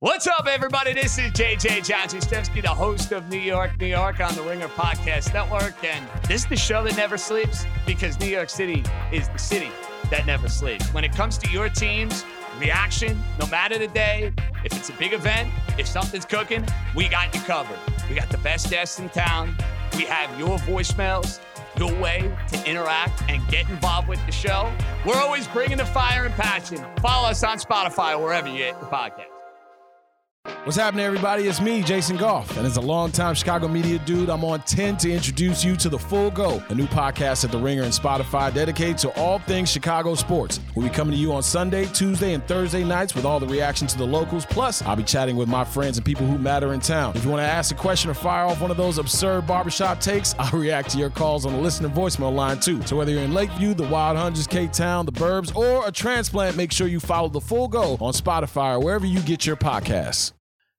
What's up, everybody? This is JJ Johnson Stevsky, the host of New York, New York on the Ringer Podcast Network. And this is the show that never sleeps because New York City is the city that never sleeps. When it comes to your team's reaction, no matter the day, if it's a big event, if something's cooking, we got you covered. We got the best guests in town. We have your voicemails, your way to interact and get involved with the show. We're always bringing the fire and passion. Follow us on Spotify wherever you get the podcast. What's happening, everybody? It's me, Jason Goff, and as a longtime Chicago media dude, I'm on 10 to introduce you to The Full Go, a new podcast at The Ringer and Spotify dedicated to all things Chicago sports. We'll be coming to you on Sunday, Tuesday, and Thursday nights with all the reaction to the locals. Plus, I'll be chatting with my friends and people who matter in town. If you want to ask a question or fire off one of those absurd barbershop takes, I'll react to your calls on the listener voicemail line too. So whether you're in Lakeview, the Wild Hundreds, K Town, the Burbs, or a transplant, make sure you follow The Full Go on Spotify or wherever you get your podcasts.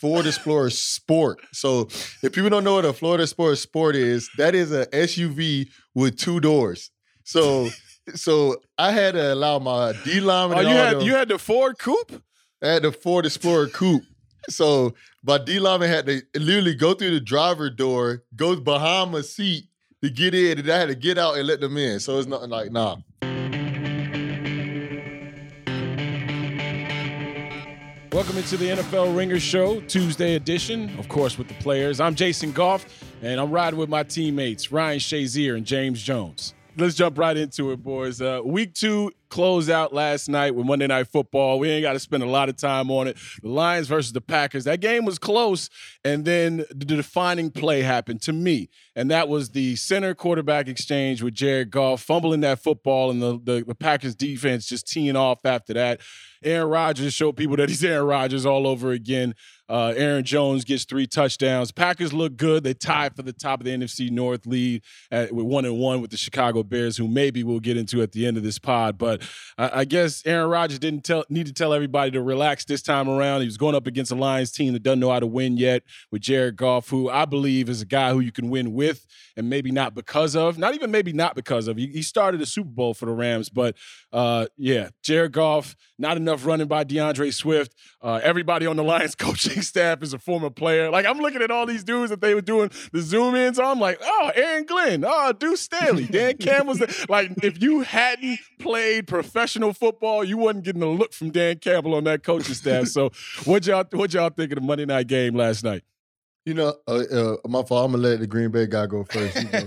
Ford Explorer Sport. So if people don't know what a Ford Explorer Sport is, that is a SUV with two doors. So so I had to allow my D lineman. Oh, you had them- you had the Ford Coupe? I had the Ford Explorer Coupe. So my D lineman had to literally go through the driver door, goes behind my seat to get in, and I had to get out and let them in. So it's nothing like nah. Welcome into the NFL Ringer Show, Tuesday edition, of course, with the players. I'm Jason Goff, and I'm riding with my teammates, Ryan Shazier and James Jones. Let's jump right into it, boys. Uh, week two closed out last night with Monday Night Football. We ain't got to spend a lot of time on it. The Lions versus the Packers. That game was close, and then the defining play happened to me, and that was the center quarterback exchange with Jared Goff fumbling that football, and the, the, the Packers defense just teeing off after that. Aaron Rodgers showed people that he's Aaron Rodgers all over again. Uh, Aaron Jones gets three touchdowns. Packers look good. They tied for the top of the NFC North lead at, with one and one with the Chicago Bears, who maybe we'll get into at the end of this pod. But I, I guess Aaron Rodgers didn't tell need to tell everybody to relax this time around. He was going up against a Lions team that doesn't know how to win yet with Jared Goff, who I believe is a guy who you can win with and maybe not because of. Not even maybe not because of. He, he started a Super Bowl for the Rams, but uh, yeah, Jared Goff, not enough running by DeAndre Swift. Uh, everybody on the Lions coaching staff is a former player. Like I'm looking at all these dudes that they were doing the zoom ins. I'm like, oh, Aaron Glenn, oh, Deuce Staley, Dan Campbell's. Like if you hadn't played professional football, you wasn't getting a look from Dan Campbell on that coaching staff. So what y'all what y'all think of the Monday night game last night? You know, uh, uh, my fault. I'm gonna let the Green Bay guy go first. You know.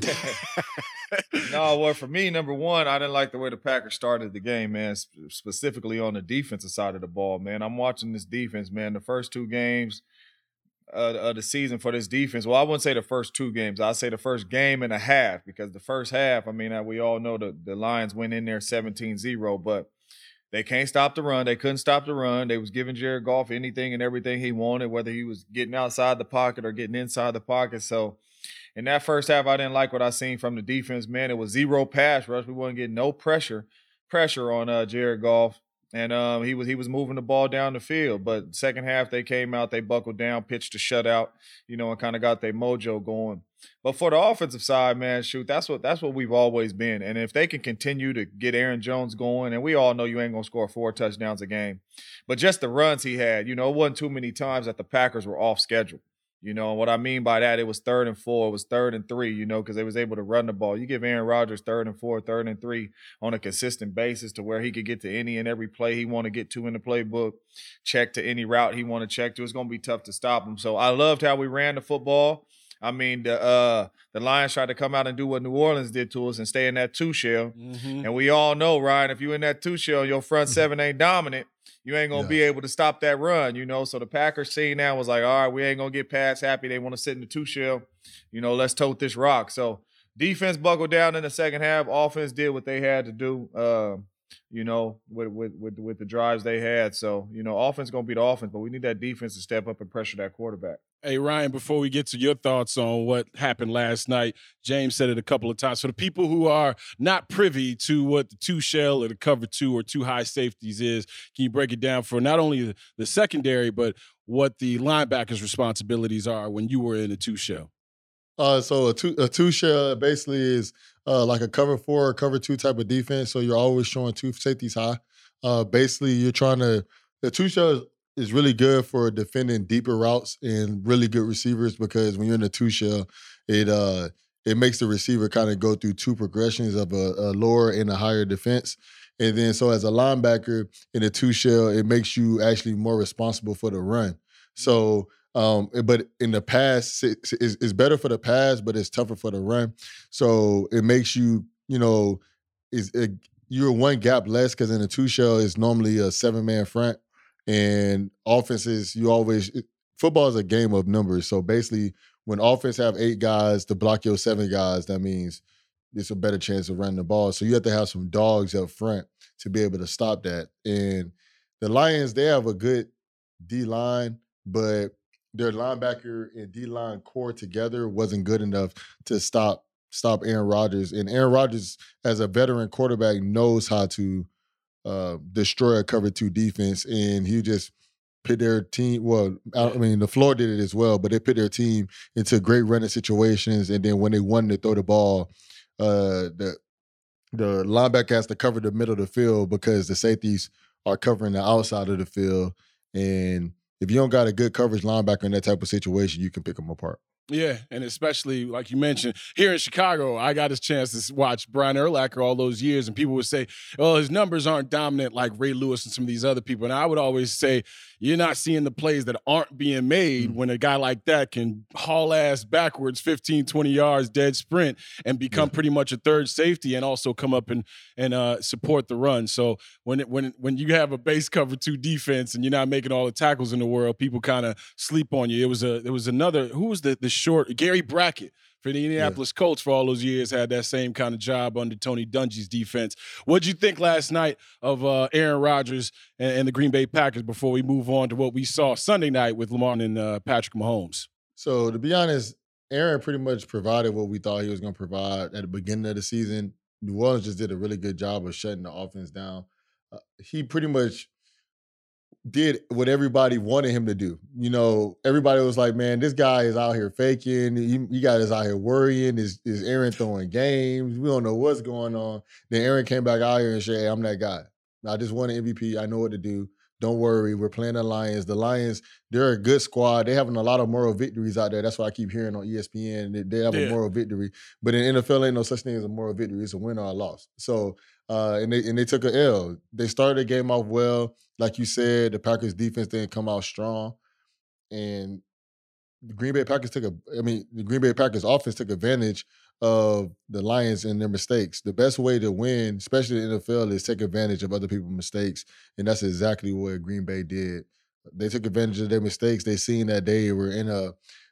No, well, for me, number one, I didn't like the way the Packers started the game, man. sp- Specifically on the defensive side of the ball, man. I'm watching this defense, man. The first two games uh, of the season for this defense. Well, I wouldn't say the first two games. I'd say the first game and a half because the first half, I mean, uh, we all know the the Lions went in there 17-0, but they can't stop the run. They couldn't stop the run. They was giving Jared Goff anything and everything he wanted, whether he was getting outside the pocket or getting inside the pocket. So in that first half, I didn't like what I seen from the defense. Man, it was zero pass rush. We wasn't getting no pressure, pressure on uh, Jared Goff, and um, he was he was moving the ball down the field. But second half, they came out, they buckled down, pitched a shutout, you know, and kind of got their mojo going. But for the offensive side, man, shoot, that's what that's what we've always been. And if they can continue to get Aaron Jones going, and we all know you ain't gonna score four touchdowns a game, but just the runs he had, you know, it wasn't too many times that the Packers were off schedule. You know, and what I mean by that, it was third and four, it was third and three, you know, because they was able to run the ball. You give Aaron Rodgers third and four, third and three on a consistent basis to where he could get to any and every play he want to get to in the playbook, check to any route he want to check to. It's going to be tough to stop him. So I loved how we ran the football. I mean, the uh, the Lions tried to come out and do what New Orleans did to us and stay in that two shell. Mm-hmm. And we all know, Ryan, if you in that two shell, your front seven ain't dominant you ain't gonna yeah. be able to stop that run, you know. So the Packers seeing that was like, all right, we ain't gonna get past happy. They want to sit in the two shell, you know. Let's tote this rock. So defense buckled down in the second half. Offense did what they had to do. Uh, you know, with, with with with the drives they had. So, you know, offense gonna be the offense, but we need that defense to step up and pressure that quarterback. Hey Ryan, before we get to your thoughts on what happened last night, James said it a couple of times. For the people who are not privy to what the two shell or the cover two or two high safeties is, can you break it down for not only the secondary, but what the linebackers' responsibilities are when you were in a two shell? Uh, so a two a two shell basically is uh, like a cover four or cover two type of defense. So you're always showing two safeties high. Uh, basically, you're trying to the two shell is really good for defending deeper routes and really good receivers because when you're in a two shell, it uh it makes the receiver kind of go through two progressions of a, a lower and a higher defense. And then so as a linebacker in a two shell, it makes you actually more responsible for the run. So um, eh, but in the pass, it's, it's better for the pass, but it's tougher for the run. So it makes you, you know, is it, you're one gap less because in a two shell is normally a seven man front, and offenses you always football is a game of numbers. So basically, when offense have eight guys to block your seven guys, that means it's a better chance of running the ball. So you have to have some dogs up front to be able to stop that. And the Lions, they have a good D line, but their linebacker and D line core together wasn't good enough to stop stop Aaron Rodgers. And Aaron Rodgers, as a veteran quarterback, knows how to uh, destroy a cover two defense, and he just put their team. Well, I mean, the floor did it as well, but they put their team into great running situations. And then when they wanted to throw the ball, uh, the the linebacker has to cover the middle of the field because the safeties are covering the outside of the field, and if you don't got a good coverage linebacker in that type of situation, you can pick them apart. Yeah, and especially like you mentioned here in Chicago, I got a chance to watch Brian Urlacher all those years, and people would say, "Oh, his numbers aren't dominant like Ray Lewis and some of these other people." And I would always say, "You're not seeing the plays that aren't being made mm-hmm. when a guy like that can haul ass backwards 15, 20 yards dead sprint and become yeah. pretty much a third safety, and also come up and and uh, support the run." So when it, when when you have a base cover two defense and you're not making all the tackles in the world, people kind of sleep on you. It was a it was another who was the the short Gary Brackett for the Indianapolis yeah. Colts for all those years had that same kind of job under Tony Dungy's defense. What'd you think last night of uh, Aaron Rodgers and, and, the Green Bay Packers before we move on to what we saw Sunday night with Lamar and uh, Patrick Mahomes? So to be honest, Aaron pretty much provided what we thought he was going to provide at the beginning of the season. New Orleans just did a really good job of shutting the offense down. Uh, he pretty much did what everybody wanted him to do. You know, everybody was like, "Man, this guy is out here faking. You, you got us out here worrying. Is is Aaron throwing games? We don't know what's going on." Then Aaron came back out here and said, hey, "I'm that guy. I just won an MVP. I know what to do. Don't worry. We're playing the Lions. The Lions, they're a good squad. They're having a lot of moral victories out there. That's what I keep hearing on ESPN. They have yeah. a moral victory. But in NFL, ain't no such thing as a moral victory. It's a win or a loss. So uh, and they and they took an L. They started the game off well, like you said. The Packers defense didn't come out strong, and the Green Bay Packers took a. I mean, the Green Bay Packers offense took advantage of the Lions and their mistakes. The best way to win, especially in the NFL, is take advantage of other people's mistakes, and that's exactly what Green Bay did. They took advantage of their mistakes. They seen that they were in a.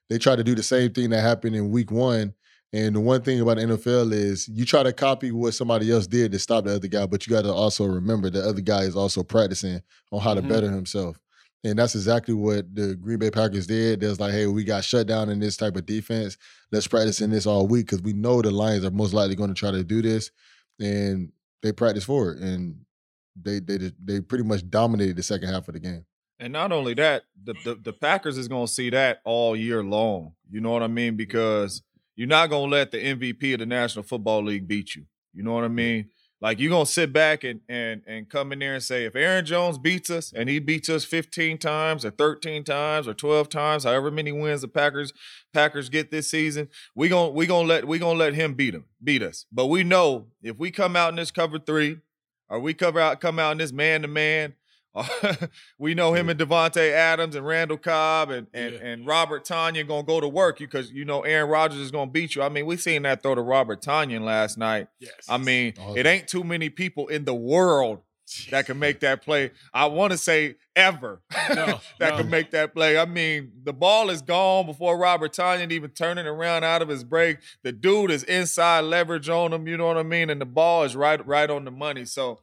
They tried to do the same thing that happened in Week One and the one thing about the NFL is you try to copy what somebody else did to stop the other guy, but you got to also remember the other guy is also practicing on how to mm-hmm. better himself. And that's exactly what the Green Bay Packers did. There's like, hey, we got shut down in this type of defense. Let's practice in this all week because we know the Lions are most likely going to try to do this. And they practice for it. And they they they pretty much dominated the second half of the game. And not only that, the, the, the Packers is going to see that all year long. You know what I mean? Because – you're not gonna let the MVP of the National Football League beat you. You know what I mean? Like you're gonna sit back and and and come in there and say if Aaron Jones beats us and he beats us 15 times or 13 times or 12 times, however many wins the Packers Packers get this season, we gonna we gonna let we gonna let him beat him beat us. But we know if we come out in this cover three, or we cover out come out in this man to man, we know him and Davante Adams and Randall Cobb and and, yeah. and Robert Tonyan gonna go to work you because you know Aaron Rodgers is gonna beat you. I mean, we seen that throw to Robert Tonyan last night. Yes. I mean, awesome. it ain't too many people in the world that can make that play. I want to say ever no, that no. can make that play. I mean, the ball is gone before Robert Tonyan even turning around out of his break. The dude is inside leverage on him, you know what I mean? And the ball is right right on the money. So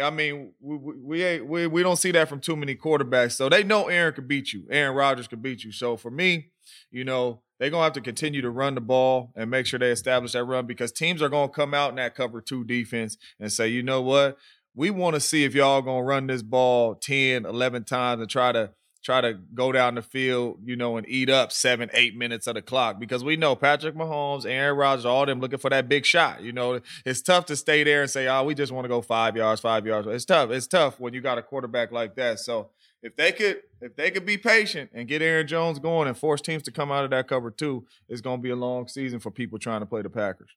I mean, we we ain't, we, we don't see that from too many quarterbacks. So they know Aaron could beat you. Aaron Rodgers could beat you. So for me, you know, they're gonna have to continue to run the ball and make sure they establish that run because teams are gonna come out in that cover two defense and say, you know what, we want to see if y'all gonna run this ball 10, 11 times and try to try to go down the field, you know, and eat up seven, eight minutes of the clock because we know Patrick Mahomes, Aaron Rodgers, all them looking for that big shot. You know, it's tough to stay there and say, oh, we just want to go five yards, five yards. It's tough. It's tough when you got a quarterback like that. So if they could, if they could be patient and get Aaron Jones going and force teams to come out of that cover two, it's going to be a long season for people trying to play the Packers.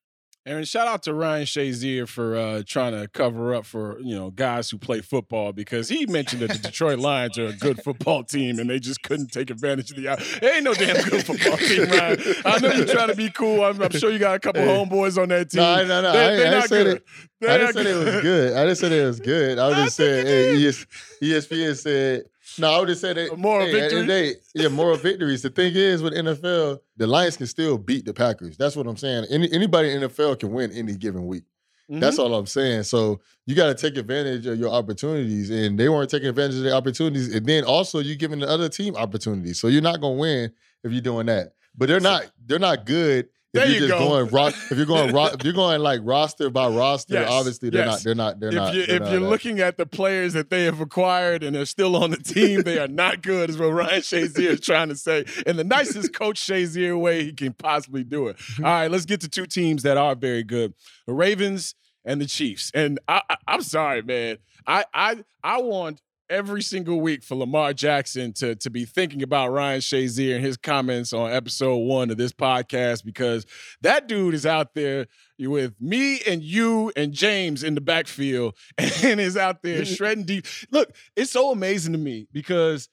Aaron, shout out to Ryan Shazier for uh, trying to cover up for you know guys who play football because he mentioned that the Detroit Lions are a good football team and they just couldn't take advantage of the. It ain't no damn good football team, Ryan. I know you're trying to be cool. I'm, I'm sure you got a couple homeboys on that team. No, no, no. They, I, I, not good. It, I didn't say it was good. I didn't say it was good. I was just saying hey, ES, ESPN said no, I would just say that moral hey, victory. Day, yeah, moral victories. The thing is, with NFL, the Lions can still beat the Packers. That's what I'm saying. Any, anybody in NFL can win any given week. Mm-hmm. That's all I'm saying. So you got to take advantage of your opportunities, and they weren't taking advantage of the opportunities. And then also you giving the other team opportunities. So you're not gonna win if you're doing that. But they're not. They're not good if you're you just go. going rock, if you're going rock, if you're going like roster by roster, yes, obviously they're yes. not. They're not. They're if not. You, they're if not you're looking at the players that they have acquired and they're still on the team, they are not good. Is what Ryan Shazier is trying to say in the nicest Coach Shazier way he can possibly do it. Mm-hmm. All right, let's get to two teams that are very good: the Ravens and the Chiefs. And I, I, I'm sorry, man. I I I want every single week for Lamar Jackson to, to be thinking about Ryan Shazier and his comments on episode one of this podcast because that dude is out there with me and you and James in the backfield and is out there shredding deep. Look, it's so amazing to me because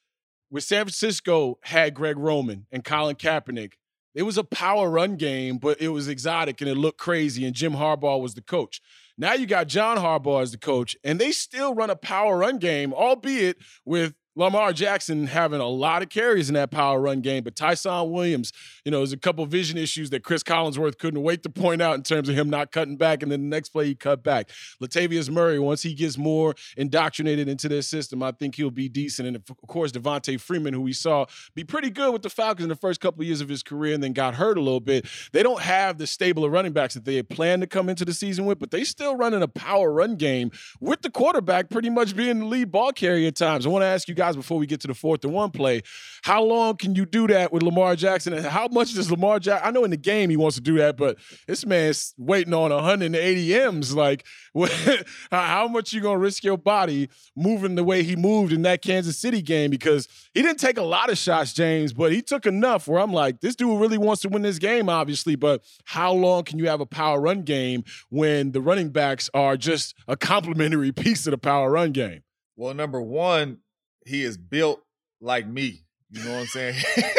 with San Francisco had Greg Roman and Colin Kaepernick, it was a power run game, but it was exotic and it looked crazy, and Jim Harbaugh was the coach. Now you got John Harbaugh as the coach, and they still run a power run game, albeit with Lamar Jackson having a lot of carries in that power run game, but Ty'Son Williams, you know, there's a couple vision issues that Chris Collinsworth couldn't wait to point out in terms of him not cutting back, and then the next play he cut back. Latavius Murray, once he gets more indoctrinated into their system, I think he'll be decent. And of course, Devonta Freeman, who we saw be pretty good with the Falcons in the first couple of years of his career, and then got hurt a little bit. They don't have the stable of running backs that they had planned to come into the season with, but they still running a power run game with the quarterback pretty much being the lead ball carrier at times. I want to ask you guys before we get to the fourth and one play. How long can you do that with Lamar Jackson? And how much does Lamar Jackson? I know in the game he wants to do that, but this man's waiting on 180 M's. Like, how much you gonna risk your body moving the way he moved in that Kansas City game? Because he didn't take a lot of shots, James, but he took enough where I'm like, this dude really wants to win this game, obviously. But how long can you have a power run game when the running backs are just a complementary piece of the power run game? Well, number one, he is built like me. You know what I'm saying?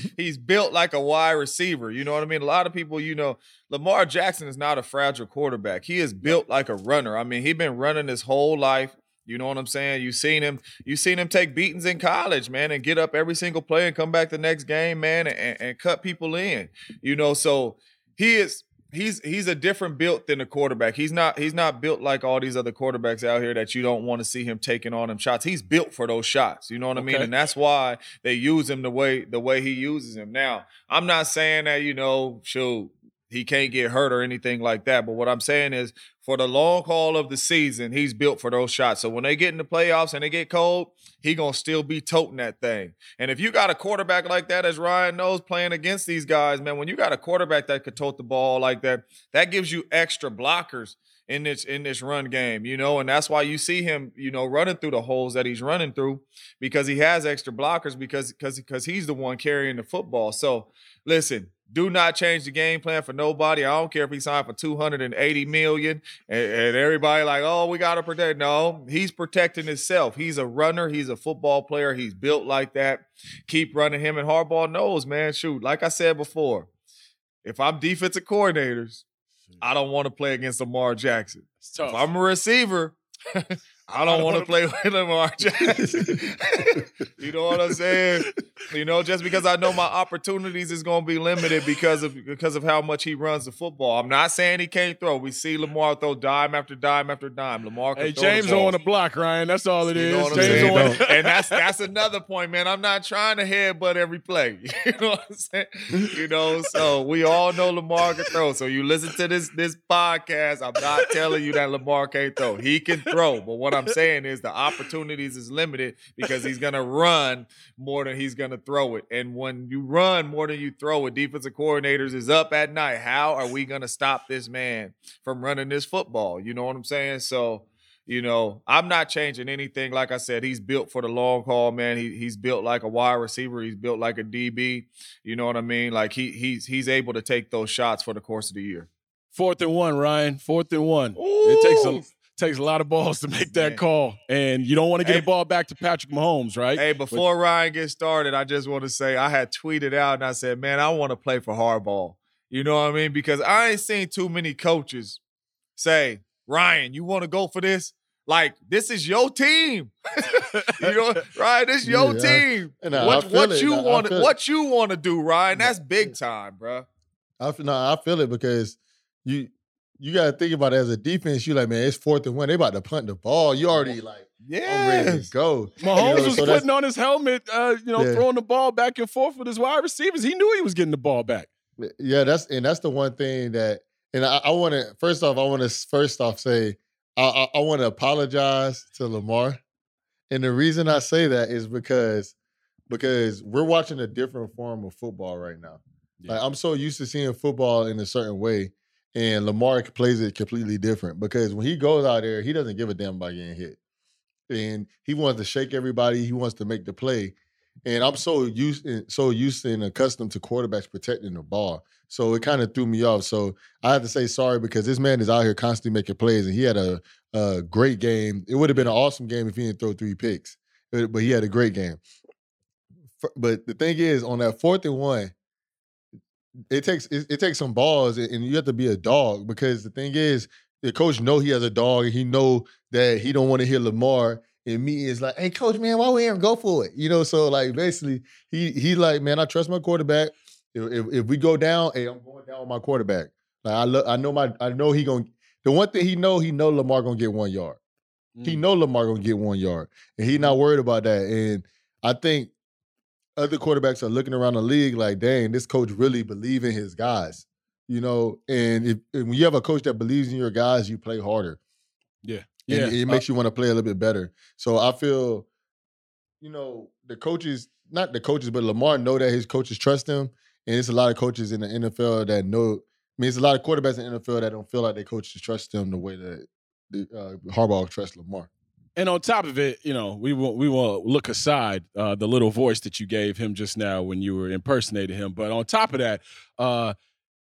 He's built like a wide receiver. You know what I mean? A lot of people, you know, Lamar Jackson is not a fragile quarterback. He is built like a runner. I mean, he's been running his whole life. You know what I'm saying? You've seen him, you've seen him take beatings in college, man, and get up every single play and come back the next game, man, and, and cut people in. You know, so he is he's he's a different built than a quarterback. He's not he's not built like all these other quarterbacks out here that you don't want to see him taking on them shots. He's built for those shots. You know what okay. I mean? And that's why they use him the way the way he uses him. Now, I'm not saying that, you know, shoot, he can't get hurt or anything like that. But what I'm saying is for the long haul of the season, he's built for those shots. So when they get in the playoffs and they get cold, he gonna still be toting that thing. And if you got a quarterback like that, as Ryan knows, playing against these guys, man, when you got a quarterback that could tote the ball like that, that gives you extra blockers in this in this run game, you know, and that's why you see him, you know, running through the holes that he's running through because he has extra blockers because because because he's the one carrying the football. So listen, do not change the game plan for nobody. I don't care if he signed for 280 million and, and everybody like, oh, we gotta protect. No, he's protecting himself. He's a runner, he's a football player, he's built like that. Keep running him and Harbaugh knows, man. Shoot, like I said before, if I'm defensive coordinators, I don't want to play against Lamar Jackson. If I'm a receiver, I don't want to play with Lamar Jackson. you know what I'm saying? You know, just because I know my opportunities is going to be limited because of because of how much he runs the football. I'm not saying he can't throw. We see Lamar throw dime after dime after dime. Lamar, hey James the on the block, Ryan. That's all it is. James on, and that's that's another point, man. I'm not trying to headbutt every play. You know what I'm saying? You know, so we all know Lamar can throw. So you listen to this this podcast. I'm not telling you that Lamar can't throw. He can throw, but what I'm saying is the opportunities is limited because he's gonna run more than he's gonna throw it. And when you run more than you throw it, defensive coordinators is up at night. How are we gonna stop this man from running this football? You know what I'm saying? So you know, I'm not changing anything. Like I said, he's built for the long haul, man. He, he's built like a wide receiver. He's built like a DB. You know what I mean? Like he he's he's able to take those shots for the course of the year. Fourth and one, Ryan. Fourth and one. Ooh. It takes a takes a lot of balls to make that Man. call, and you don't want to get hey, the ball back to Patrick Mahomes, right? Hey, before but, Ryan gets started, I just want to say I had tweeted out and I said, "Man, I want to play for Harbaugh." You know what I mean? Because I ain't seen too many coaches say, "Ryan, you want to go for this?" Like this is your team, you know, Ryan. This your yeah, team. I, what, what you want? What you want to do, Ryan? That's big time, bro. I no, I feel it because you you got to think about it as a defense. You like, man, it's fourth and one. They about to punt the ball. You already like, yeah, ready to go. Mahomes you know, was so putting on his helmet, uh, you know, yeah. throwing the ball back and forth with his wide receivers. He knew he was getting the ball back. Yeah, that's and that's the one thing that, and I, I want to first off, I want to first off say, I, I, I want to apologize to Lamar, and the reason I say that is because because we're watching a different form of football right now. Yeah. Like I'm so used to seeing football in a certain way and Lamar plays it completely different because when he goes out there, he doesn't give a damn about getting hit. And he wants to shake everybody, he wants to make the play. And I'm so used eh, so used and accustomed to quarterbacks protecting the ball. So it kind of threw me off. So I have to say sorry because this man is out here constantly making plays and he had a, a great game. It would have been an awesome game if he didn't throw three picks. But he had a great game. But the thing is, on that fourth and one, it takes it, it, takes some balls and you have to be a dog because the thing is the coach know he has a dog and he know that he don't want to hear Lamar and me is like, hey coach, man, why we even go for it? You know, so like basically he he like, man, I trust my quarterback. If, if, if we go down, hey, I'm going down with my quarterback. Like I look, I know my I know he gonna the one thing he know, he know Lamar gonna get one yard. Mm. He know Lamar gonna get one yard. And he not worried about that. And I think other quarterbacks are looking around the league like, dang, this coach really believe in his guys. You know, and if, if when you have a coach that believes in your guys, you play harder. Yeah. Yeah. it uh makes you want to play a little bit better. So I feel, you know, the coaches, not the coaches, but Lamar know that his coaches trust him. And it's a lot of coaches in the NFL that know. I mean, it's a lot of quarterbacks in the NFL that don't feel like their coaches trust them the way that the, uh, Harbaugh trusts Lamar and on top of it, you know, we will we will look aside uh, the little voice that you gave him just now when you were impersonating him. But on top of that, uh,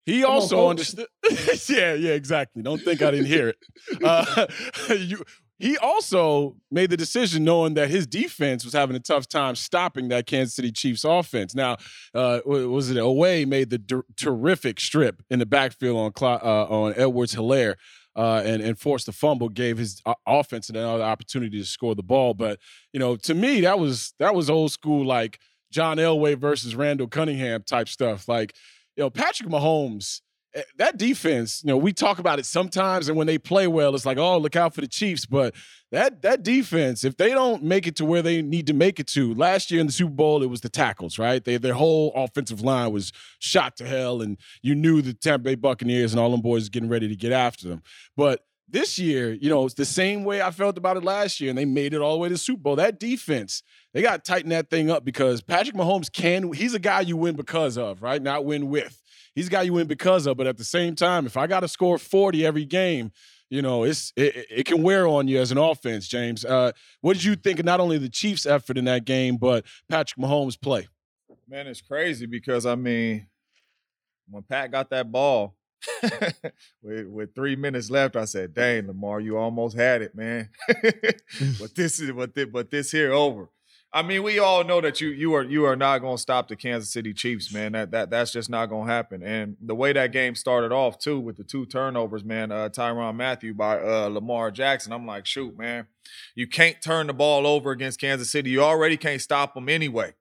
he Come also understood. yeah, yeah, exactly. Don't think I didn't hear it. Uh, you, he also made the decision knowing that his defense was having a tough time stopping that Kansas City Chiefs offense. Now, uh, was it Oweh made the terrific strip in the backfield on uh, on Edwards Helaire uh, and and forced the fumble, gave his uh, offense another opportunity to score the ball. But you know, to me, that was that was old school, like John Elway versus Randall Cunningham type stuff. Like you know, Patrick Mahomes Eh, that defense, you know, we talk about it sometimes, and when they play well, it's like, oh, look out for the Chiefs. But that that defense, if they don't make it to where they need to make it to, last year in the Super Bowl, it was the tackles, right? They, their whole offensive line was shot to hell, and you knew the Tampa Bay Buccaneers and all them boys getting ready to get after them. But this year, you know, it's the same way I felt about it last year, and they made it all the way to the Super Bowl. That defense, they got to tighten that thing up because Patrick Mahomes can, he's a guy you win because of, right? Not win with he's got you in because of. But at the same time, if I got to score 40 every game, you know, it's it, it can wear on you as an offense, James. Uh, what did you think of not only the Chiefs' effort in that game, but Patrick Mahomes' play? Man, it's crazy because I mean, when Pat got that ball with, with three minutes left, I said, "Dang, Lamar, you almost had it, man." but this is but this, but this here over. I mean, we all know that you you are you are not going to stop the Kansas City Chiefs, man. That that that's just not going to happen. And the way that game started off too, with the two turnovers, man, uh, Tyrann Mathieu by uh, Lamar Jackson. I'm like, shoot, man, you can't turn the ball over against Kansas City. You already can't stop them anyway.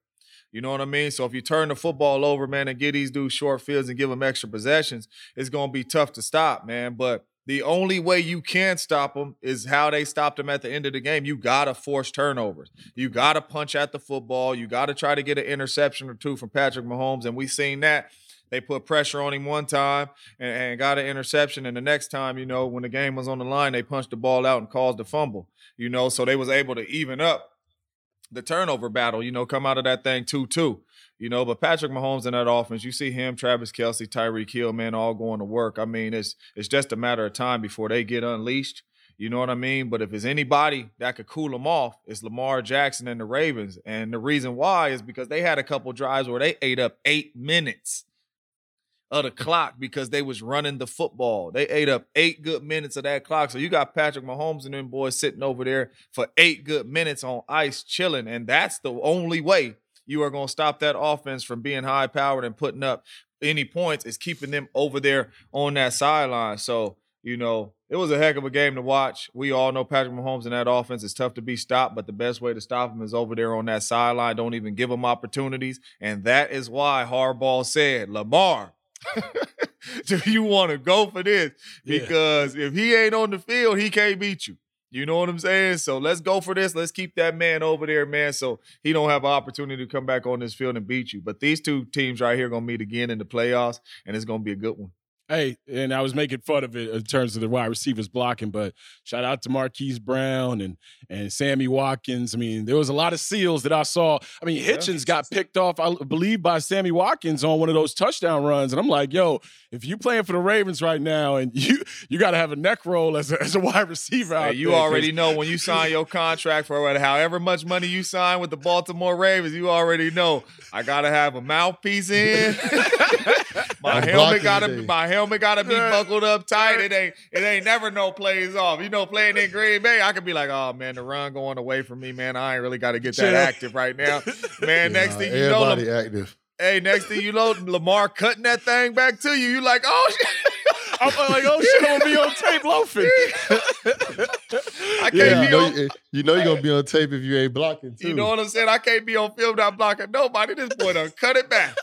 You know what I mean? So if you turn the football over, man, and get these dudes short fields and give them extra possessions, it's going to be tough to stop, man. But the only way you can stop them is how they stopped them at the end of the game. You got to force turnovers. You got to punch at the football. You got to try to get an interception or two from Patrick Mahomes. And we seen that. They put pressure on him one time and, and, got an interception. And the next time, you know, when the game was on the line, they punched the ball out and caused a fumble. You know, so they was able to even up the turnover battle, you know, come out of that thing 2 2. You know, but Patrick Mahomes in that offense, you see him, Travis Kelce, Tyreek Hill, man, all going to work. I mean, it's it's just a matter of time before they get unleashed. You know what I mean? But if it's anybody that could cool them off, it's Lamar Jackson and the Ravens. And the reason why is because they had a couple drives where they ate up eight minutes of the clock because they was running the football. They ate up eight good minutes of that clock. So you got Patrick Mahomes and them boys sitting over there for eight good minutes on ice chilling. And that's the only way you are going to stop that offense from being high powered and putting up any points is keeping them over there on that sideline. So, you know, it was a heck of a game to watch. We all know Patrick Mahomes and that offense is tough to be stopped, but the best way to stop him is over there on that sideline. Don't even give him opportunities. And that is why Harbaugh said, Lamar, do you want to go for this? Because yeah. if he ain't on the field, he can't beat you. You know what I'm saying? So let's go for this. Let's keep that man over there, man, so he don't have an opportunity to come back on this field and beat you. But these two teams right here gonna meet again in the playoffs, and it's gonna be a good one. Hey, and I was making fun of it in terms of the wide receivers blocking, but shout out to Marquise Brown and and Sammy Watkins. I mean, there was a lot of seals that I saw. I mean, Hitchens got picked off, I believe, by Sammy Watkins on one of those touchdown runs, and I'm like, yo, if you playing for the Ravens right now, and you you got to have a neck roll as a, as a wide receiver. Hey, you there, already know when you sign your contract for however much money you sign with the Baltimore Ravens, you already know I got to have a mouthpiece in. my helmet got to my helmet got to be buckled up tight. It ain't it ain't never no plays off. You know, playing in Green Bay, I could be like, oh man, the run going away from me, man. I ain't really got to get that active right now, man. Yeah, next thing you know, active. Hey, next thing you know, Lamar cutting that thing back to you. You like, oh shit. I'm like, oh shit, I'm gonna be on tape loafing. I can't yeah, you be know, on. You, you know you're gonna be on tape if you ain't blocking. Too. You know what I'm saying? I can't be on film not blocking nobody. This boy done cut it back.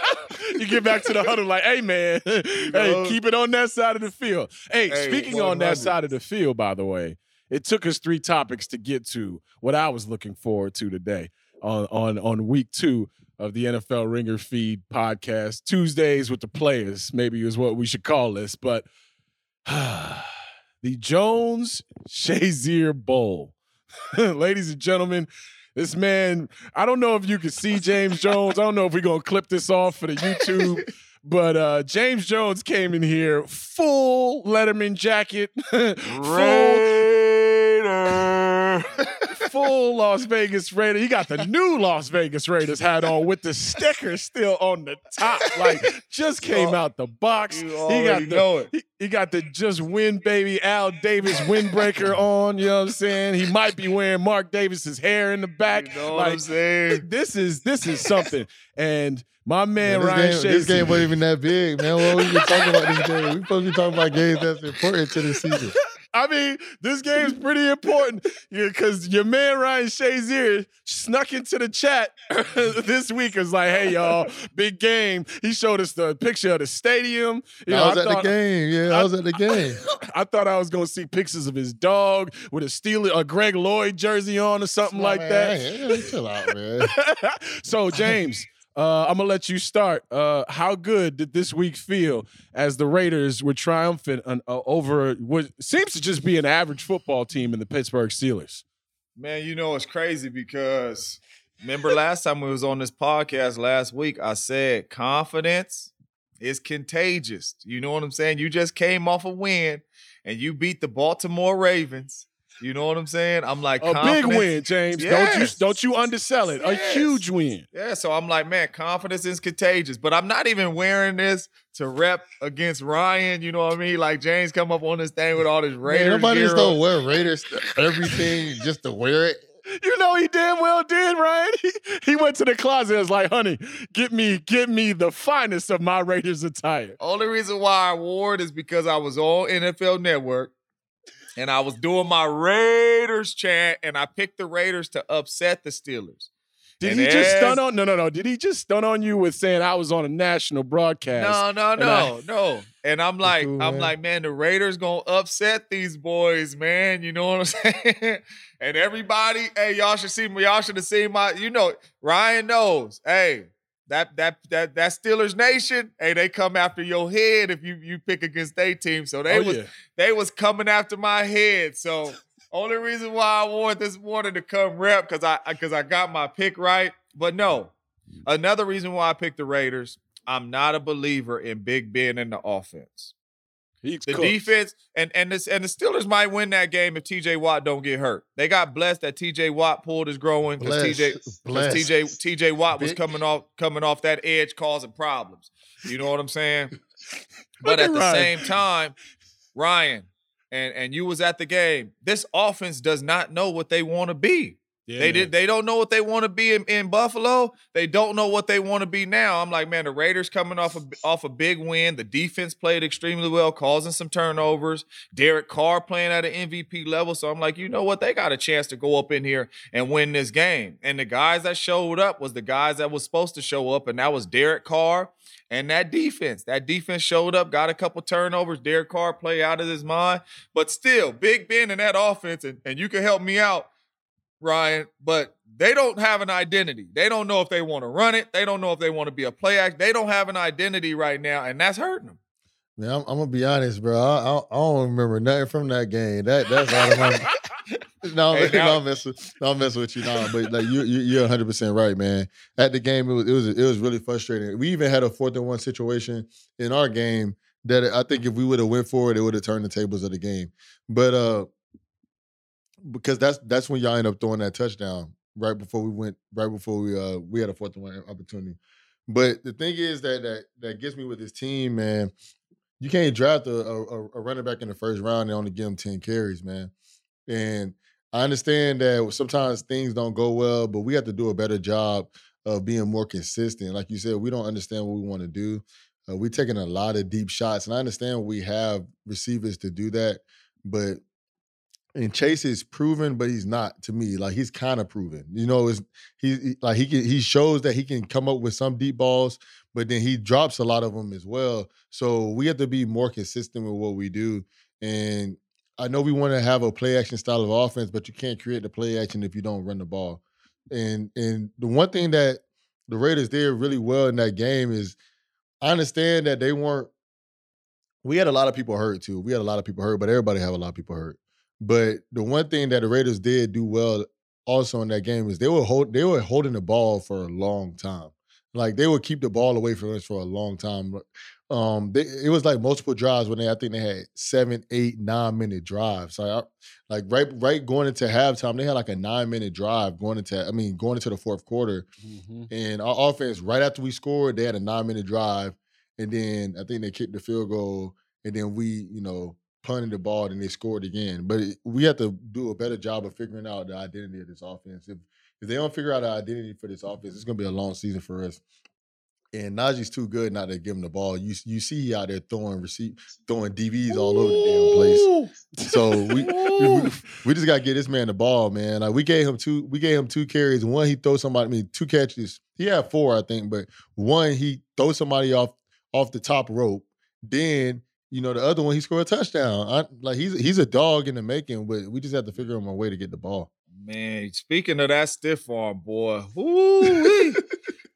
you get back to the huddle like, hey man, hey, know? keep it on that side of the field. Hey, hey speaking on that side of the field, by the way, it took us three topics to get to what I was looking forward to today on on on week two of the NFL Ringer Feed podcast. Tuesdays with the players, maybe is what we should call this. But the Jones Shazier Bowl. Ladies and gentlemen, this man, I don't know if you can see James Jones. I don't know if we're going to clip this off for the YouTube. But uh, James Jones came in here full Letterman jacket, Raider full Las Vegas Raider. He got the new Las Vegas Raiders hat on with the sticker still on the top. Like just came out the box. he got the he, he, got the just win baby Al Davis windbreaker on. You know what I'm saying? He might be wearing Mark Davis's hair in the back. You know like, I'm saying? This is this is something. And my man, man Ryan game. This game wasn't even that big, man. What we talking about this game? We supposed to be talking about games that's important to the season. I mean, this game's pretty important because your man Ryan Shazier snuck into the chat this week. Is like, "Hey y'all, big game." He showed us the picture of the stadium. You know, I was I at thought, the game. Yeah, I, I was at the game. I thought I was gonna see pictures of his dog with a Steeler, a Greg Lloyd jersey on, or something oh, like man, that. Hey, chill out, man. so James. Uh, I'm gonna let you start. Uh, how good did this week feel as the Raiders were triumphant on, uh, over what seems to just be an average football team in the Pittsburgh Steelers? Man, you know it's crazy because remember last time we was on this podcast last week, I said confidence is contagious. You know what I'm saying? You just came off a win and you beat the Baltimore Ravens. You know what I'm saying? I'm like a big win, James. Yes. Don't you don't you undersell it? Yes. A huge win. Yeah, so I'm like, man, confidence is contagious. But I'm not even wearing this to rep against Ryan. You know what I mean? Like James come up on this thing with all this Raiders. Man, nobody just gear on. don't wear Raiders everything just to wear it. You know he damn well did, Ryan. He, he went to the closet and was like, honey, get me, get me the finest of my Raiders attire. Only reason why I wore it is because I was on NFL Network and I was doing my Raiders chant and I picked the Raiders to upset the Steelers. Did And he just stun on? No, no, no. Did he just stun on you with saying I was on a national broadcast? No, no, no, no. And I'm like, cool, I'm man. like, man, the Raiders gonna upset these boys, man. You know what I'm saying? and everybody, hey, y'all should see me. Y'all should have seen my, you know, Ryan knows. Hey, that that that that Steelers Nation, hey, they come after your head if you you pick against their team. So they Oh, was yeah. they was coming after my head. So only reason why I wore this morning to come rep because I because I got my pick right. But no, another reason why I picked the Raiders. I'm not a believer in Big Ben in the offense. He's The cooked. defense and and this and the Steelers might win that game if TJ Watt don't get hurt. They got blessed that TJ Watt pulled his growing because TJ because TJ TJ Watt was coming off coming off that edge causing problems. You know what I'm saying? But at at the Ryan. same time, Ryan and and you was at the game. This offense does not know what they want to be. Yeah, they did. They don't know what they want to be in, in Buffalo. They don't know what they want to be now. I'm like, man, the Raiders coming off a, off a big win. The defense played extremely well, causing some turnovers. Derek Carr playing at an MVP level. So I'm like, you know what? They got a chance to go up in here and win this game. And the guys that showed up was the guys that was supposed to show up, and that was Derek Carr and that defense. That defense showed up, got a couple turnovers. Derek Carr play out of his mind, but still, Big Ben and that offense, and, and you can help me out. Ryan, but they don't have an identity. They don't know if they want to run it. They don't know if they want to be a play act. They don't have an identity right now, and that's hurting them. Man, I'm, I'm gonna be honest, bro. I, I, I don't remember nothing from that game. That that's all of my. No, Hey, no, I'm messing, no, I'm messing with you now. But like you, you, you're 100 percent right, man. At the game, it was, it was, it was really frustrating. We even had a fourth and one situation in our game that I think if we would have went for it, it would have turned the tables of the game. But uh, because that's that's when y'all end up throwing that touchdown right before we went, right before we uh we had a fourth and one opportunity. But the thing is that that that gets me with this team, man. You can't draft a, a, a running back in the first round and only give him 10 carries, man. And I understand that sometimes things don't go well, but we have to do a better job of being more consistent. Like you said, we don't understand what we want to do. Uh, we're taking a lot of deep shots, and I understand we have receivers to do that, but and Chase is proven, but he's not to me. Like he's kind of proven. You know, is he he- like he can, he shows that he can come up with some deep balls, but then he drops a lot of them as well. So we have to be more consistent with what we do. And I know we want to have a play action style of offense, but you can't create the play action if you don't run the ball. And and the one thing that the Raiders did really well in that game is I understand that they weren't. We had a lot of people hurt too. We had a lot of people hurt, but everybody have a lot of people hurt. But the one thing that the Raiders did do well also in that game is they were hold, they were holding the ball for a long time. Like they would keep the ball away from us for a long time. Um, they, it was like multiple drives when they I think they had seven, eight, nine minute drives. Like, I, like right, right going into halftime, they had like a nine minute drive going into. I mean, going into the fourth quarter, Mhm. and our offense right after we scored, they had a nine minute drive, and then I think they kicked the field goal, and then we, you know, punted the ball, and they scored again. But it, we have to do a better job of figuring out the identity of this offense. If if they don't figure out the identity for this offense, it's going to be a long season for us. And Najee's too good not to give him the ball. You you see he out there throwing receipt, throwing DBs all over the damn place. So we we, we- we just gotta get this man the ball, man. Like we gave him two, we gave him two carries. One he throws somebody, I mean, two catches. He had four, I think, but one he throws somebody off off the top rope. Then you know the other one he scored a touchdown. I, like he's he's a dog in the making, but we just have to figure him a way to get the ball. Man, speaking of that stiff arm, boy, woo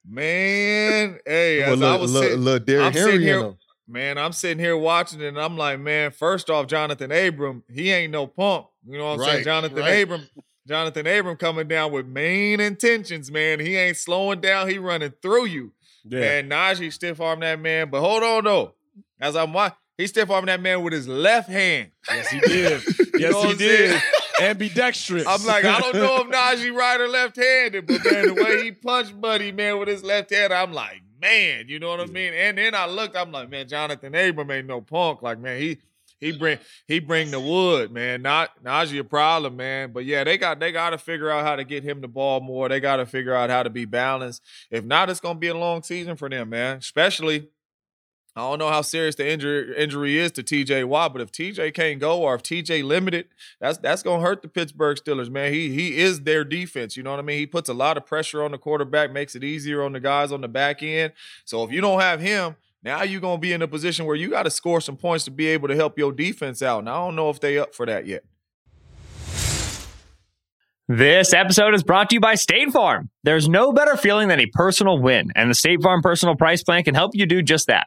man. Hey, as Well, I was little, sitting, little Derrick I'm sitting here- man, I'm sitting here watching it, and I'm like, man, first off, Jonathan Abram, he ain't no pump. You know what I'm saying? Jonathan right. Abram, Jonathan Abram coming down with main intentions, man. He ain't slowing down. He running through you. Yeah. And Najee stiff arm that man. But hold on though. As I'm watching, he stiff armed that man with his left hand. Yes, he did. yes, he did. Ambidextrous. I'm like, I don't know if Najee right or left handed, but man, the way he punched Buddy, man, with his left hand, I'm like, man, you know what I mean? And then I looked, I'm like, man, Jonathan Abram ain't no punk. Like, man, he he bring he bring the wood, man. Not Najee a problem, man. But yeah, they got they got to figure out how to get him the ball more. They got to figure out how to be balanced. If not, it's gonna be a long season for them, man. Especially I don't know how serious the injury injury is to TJ Watt, but if TJ can't go or if TJ limited, that's that's gonna hurt the Pittsburgh Steelers, man. He he is their defense. You know what I mean? He puts a lot of pressure on the quarterback, makes it easier on the guys on the back end. So if you don't have him, now you're gonna be in a position where you got to score some points to be able to help your defense out. And I don't know if they up for that yet. This episode is brought to you by State Farm. There's no better feeling than a personal win, and the State Farm Personal Price Plan can help you do just that.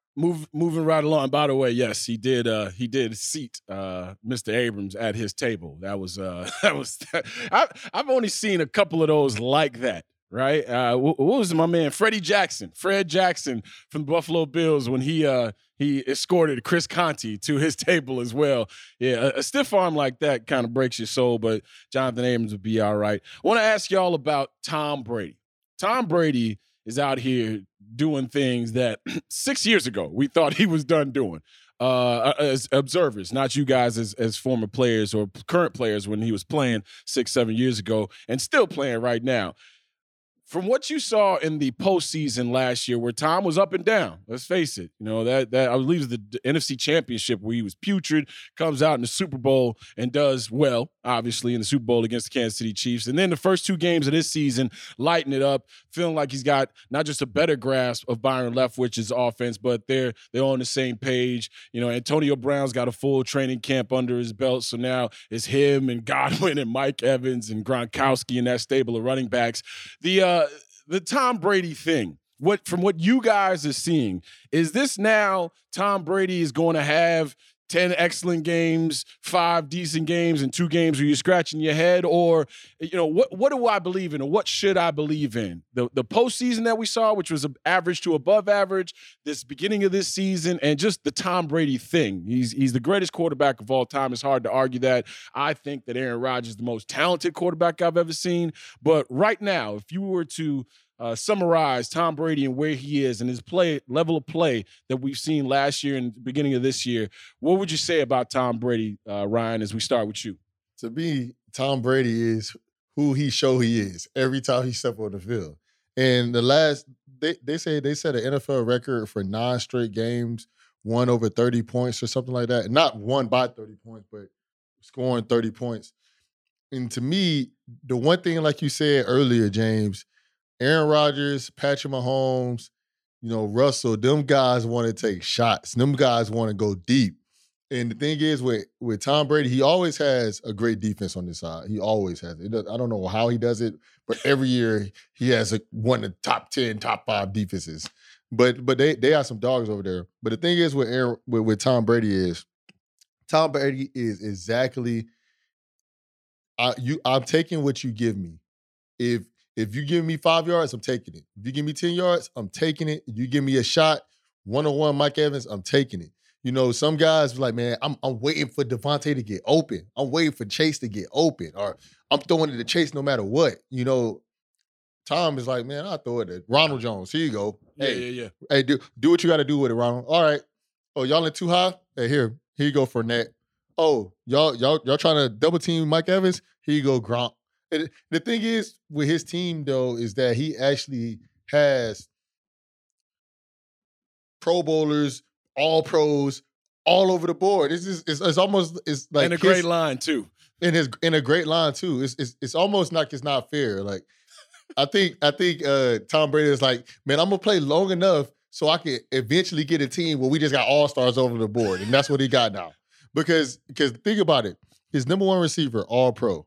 move, moving right along. By the way, yes, he did. Uh, he did seat uh, Mr. Abrams at his table. That was uh, that was. I, I've only seen a couple of those like that. Right? Uh, what, what was my man Freddie Jackson, Fred Jackson from the Buffalo Bills when he uh, he escorted Chris Conte to his table as well. Yeah, a, a stiff arm like that kind of breaks your soul, but Jonathan Abrams would be all right. Want to ask y'all about Tom Brady. Tom Brady is out here doing things that six years ago we thought he was done doing. Uh, as observers, not you guys as, as former players or current players when he was playing six, seven years ago and still playing right now from what you saw in the postseason last year, where Tom was up and down, let's face it, you know that that I believe the, the NFC Championship where he was putrid, comes out in the Super Bowl and does well, obviously in the Super Bowl against the Kansas City Chiefs, and then the first two games of this season, lighting it up, feeling like he's got not just a better grasp of Byron Leftwich's offense, but they're they're on the same page. You know, Antonio Brown's got a full training camp under his belt, so now it's him and Godwin and Mike Evans and Gronkowski and that stable of running backs. The uh, the Tom Brady thing. What from what you guys are seeing, is this now Tom Brady is going to have 10 excellent games, five decent games, and two games where you're scratching your head? Or, you know, what what do I believe in or what should I believe in? The the postseason that we saw, which was average to above average, this beginning of this season, and just the Tom Brady thing. He's he's the greatest quarterback of all time. It's hard to argue that. I think that Aaron Rodgers is the most talented quarterback I've ever seen. But right now, if you were to uh, summarize Tom Brady and where he is and his play level of play that we've seen last year and beginning of this year, what would you say about Tom Brady, uh, Ryan? As we start with you, to me, Tom Brady is who he show he is every time he step on the field. And the last they they say they set an NFL record for nine straight games, one over 30 points or something like that. Not one by 30 points, but scoring 30 points. And to me, the one thing, like you said earlier, James, Aaron Rodgers, Patrick Mahomes, you know, Russell, them guys want to take shots. Them guys want to go deep. And the thing is, with with Tom Brady, he always has a great defense on this side. He always has it. Does, I don't know how he does it, but every year he has a, one of the top ten, top five defenses. But but they they have some dogs over there. But the thing is with Aaron, with, with Tom Brady is Tom Brady is exactly. I you I'm taking what you give me. If if you give me five yards, I'm taking it. If you give me ten yards, I'm taking it. If you give me a shot, one on one, Mike Evans, I'm taking it. You know, some guys like, man, I'm I'm waiting for Davante to get open. I'm waiting for Chase to get open, or I'm throwing it to Chase no matter what. You know, Tom is like, man, I'll throw it at Ronald Jones. Here you go. yeah, Hey, yeah, yeah. hey, do do what you got to do with it, Ronald. All right. Oh, y'all in too high? Hey, here, here you go for net. Oh, y'all, y'all, y'all trying to double team Mike Evans? Here you go, Gronk. And the thing is with his team though is that he actually has Pro Bowlers, All Pros, all over the board. It's just, it's, it's almost it's like and a his- great line too. in his in a great line too. It's it's, it's almost like it's not fair. Like I think I think uh Tom Brady is like, man, I'm gonna play long enough so I can eventually get a team where we just got all stars over the board, and that's what he got now. Because because think about it, his number one receiver, all pro.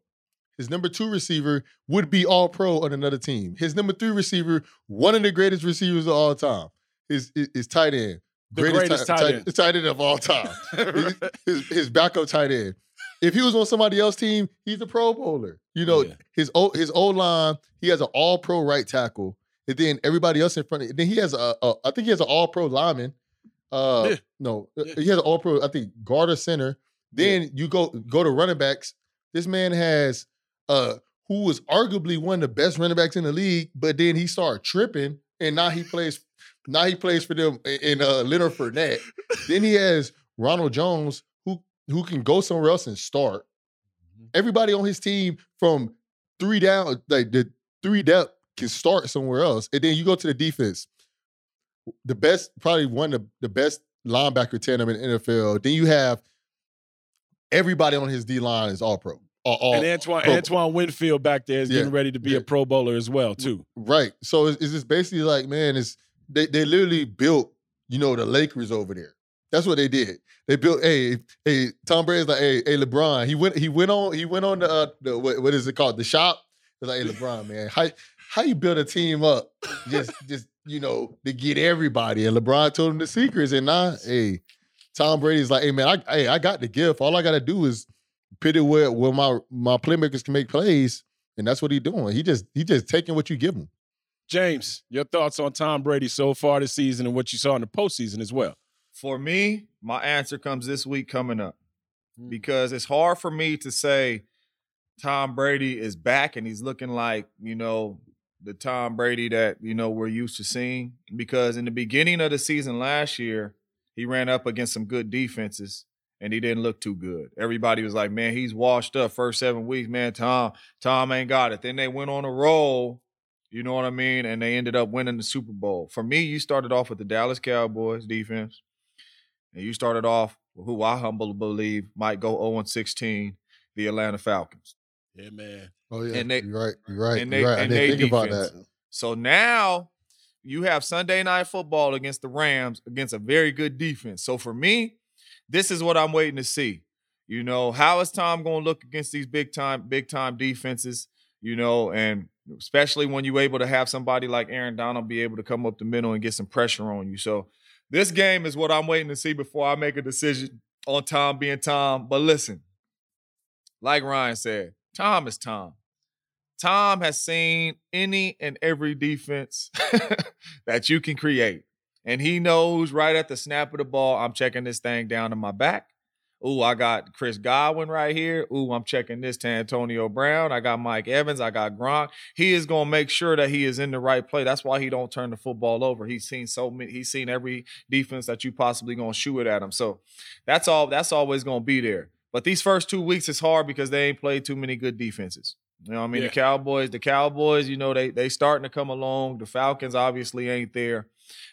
His number two receiver would be all pro on another team. His number three receiver, one of the greatest receivers of all time. is, his, his tight end, The greatest tight end. tight end of all time. his, his, his backup tight end. If he was on somebody else's team, he's a Pro Bowler. You know, Yeah. his o, his O line, he has an All Pro right tackle, and then everybody else in front of. Him. Then he has a, a I think he has an All Pro lineman. Uh, Yeah. no, uh, Yeah. he has an All Pro. I think guard or center. Then you go go to running backs. This man has uh who was arguably one of the best running backs in the league, but then he started tripping, and now he plays. Now he plays for them in uh, Leonard Fournette. then he has Ronald Jones, who who can go somewhere else and start. Mm-hmm. Everybody on his team from three down, like the three depth, can start somewhere else. And then you go to the defense. The best, probably one of the best linebacker tandem in the NFL. Then you have everybody on his D line is all pro. All- and Antoine pro. Antoine Winfield back there is Yeah, getting ready to be yeah. a Pro Bowler as well too. Right. So it's, it's just basically like, man, it's they they literally built, you know, the Lakers over there. That's what they did. They built. Hey, hey, Tom Brady's like, hey, hey, LeBron. He went. He went on. He went on the, uh, the what, what is it called? The shop. It's like, hey, LeBron, man, how how you build a team up? Just just you know to get everybody. And LeBron told him the secrets. And now, hey, Tom Brady's like, hey, man, I hey, I got the gift. All I got to do is put it where where my my playmakers can make plays, and that's what he's doing. He just he just taking what you give him. James, your thoughts on Tom Brady so far this season and what you saw in the postseason as well? For me, my answer comes this week coming up Mm. because it's hard for me to say Tom Brady is back and he's looking like, you know, the Tom Brady that, you know, we're used to seeing. Because in the beginning of the season last year, he ran up against some good defenses and he didn't look too good. Everybody was like, man, he's washed up first seven weeks. Man, Tom, Tom ain't got it. Then they went on a roll. You know what I mean? And they ended up winning the Super Bowl. For me, you started off with the Dallas Cowboys defense. And you started off with who I humbly believe might go 0 16, the Atlanta Falcons. Yeah, man. Oh yeah, And they- you're right. You're right. and you're they- right. I and they think about defense. that. So now you have Sunday night football against the Rams against a very good defense. So for me, this is what I'm waiting to see. You know, how is Tom going to look against these big time, big time defenses? You know, and especially when you're able to have somebody like Aaron Donald be able to come up the middle and get some pressure on you. So this game is what I'm waiting to see before I make a decision on Tom being Tom. But listen, like Ryan said, Tom is Tom. Tom has seen any and every defense that you can create. And he knows right at the snap of the ball, I'm checking this thing down to my back Ooh, I got Chris Godwin right here. Ooh, I'm checking this to Antonio Brown. I got Mike Evans. I got Gronk. He is gonna make sure that he is in the right play. That's why he don't turn the football over. He's seen so many. He's seen every defense that you possibly gonna shoot it at him. So that's all. That's always gonna be there. But these first two weeks is hard because they ain't played too many good defenses. You know, what I mean, Yeah. the Cowboys, the Cowboys, you know, they they starting to come along. The Falcons obviously ain't there,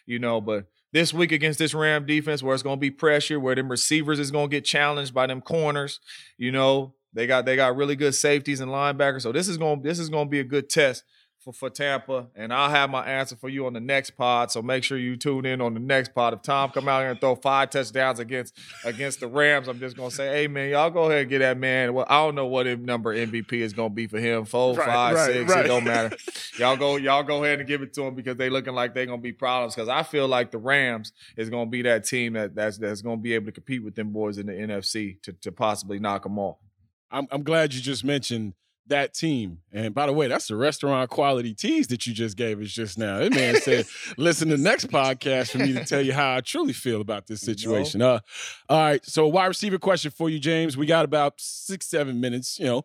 you know, but this week against this Ram defense, where it's gonna be pressure, where them receivers is gonna get challenged by them corners, you know, they got they got really good safeties and linebackers. So this is gonna this is gonna be a good test for, for Tampa, and I'll have my answer for you on the next pod. So make sure you tune in on the next pod. If Tom come out here and throw five touchdowns against against the Rams, I'm just gonna say, hey man, y'all go ahead and get that man. Well, I don't know what number MVP is gonna be for him. Four, Right, five, right, six, right. it don't matter. y'all go, y'all go ahead and give it to him because they looking like they're gonna be problems. Because I feel like the Rams is gonna be that team that that's that's gonna be able to compete with them boys in the NFC to to possibly knock them off. I'm, I'm glad you just mentioned that team. And by the way, that's the restaurant quality tease that you just gave us just now. That man said, listen to the next podcast for me to tell you how I truly feel about this You know? situation. Uh, all right. So, wide receiver question for you, James. We got about six, seven minutes. You know,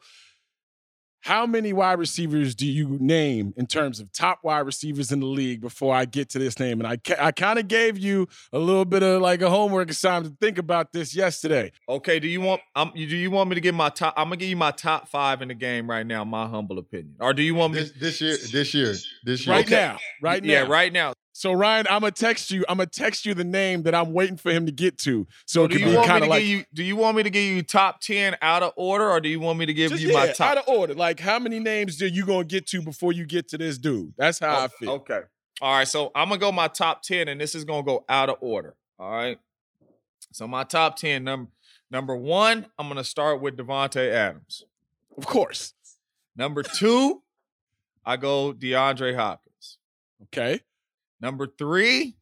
how many wide receivers do you name in terms of top wide receivers in the league before I get to this name? And I, ca- I kind of gave you a little bit of like a homework assignment to think about this yesterday. Okay, do you want um you- do you want me to give my top I'm gonna give you my top five in the game right now, my humble opinion. Or do you want me This this year, this year, this year. Right Okay. now. Right now. Yeah, right now. So Ryan, I'm gonna text you. I'm gonna text you the name that I'm waiting for him to get to. So it do could be kind to of like give you do you want me to give you top 10 out of order or do you want me to give just you yeah, my top out of order. Like how many names are you gonna get to before you get to this dude? That's how oh, I Oh, feel. Okay. All right. So I'm gonna go my top 10, and this is gonna go out of order. All right. So my top 10, number number one, I'm gonna start with Davante Adams. Of course. Number two, I go DeAndre Hopkins. Okay. Number three,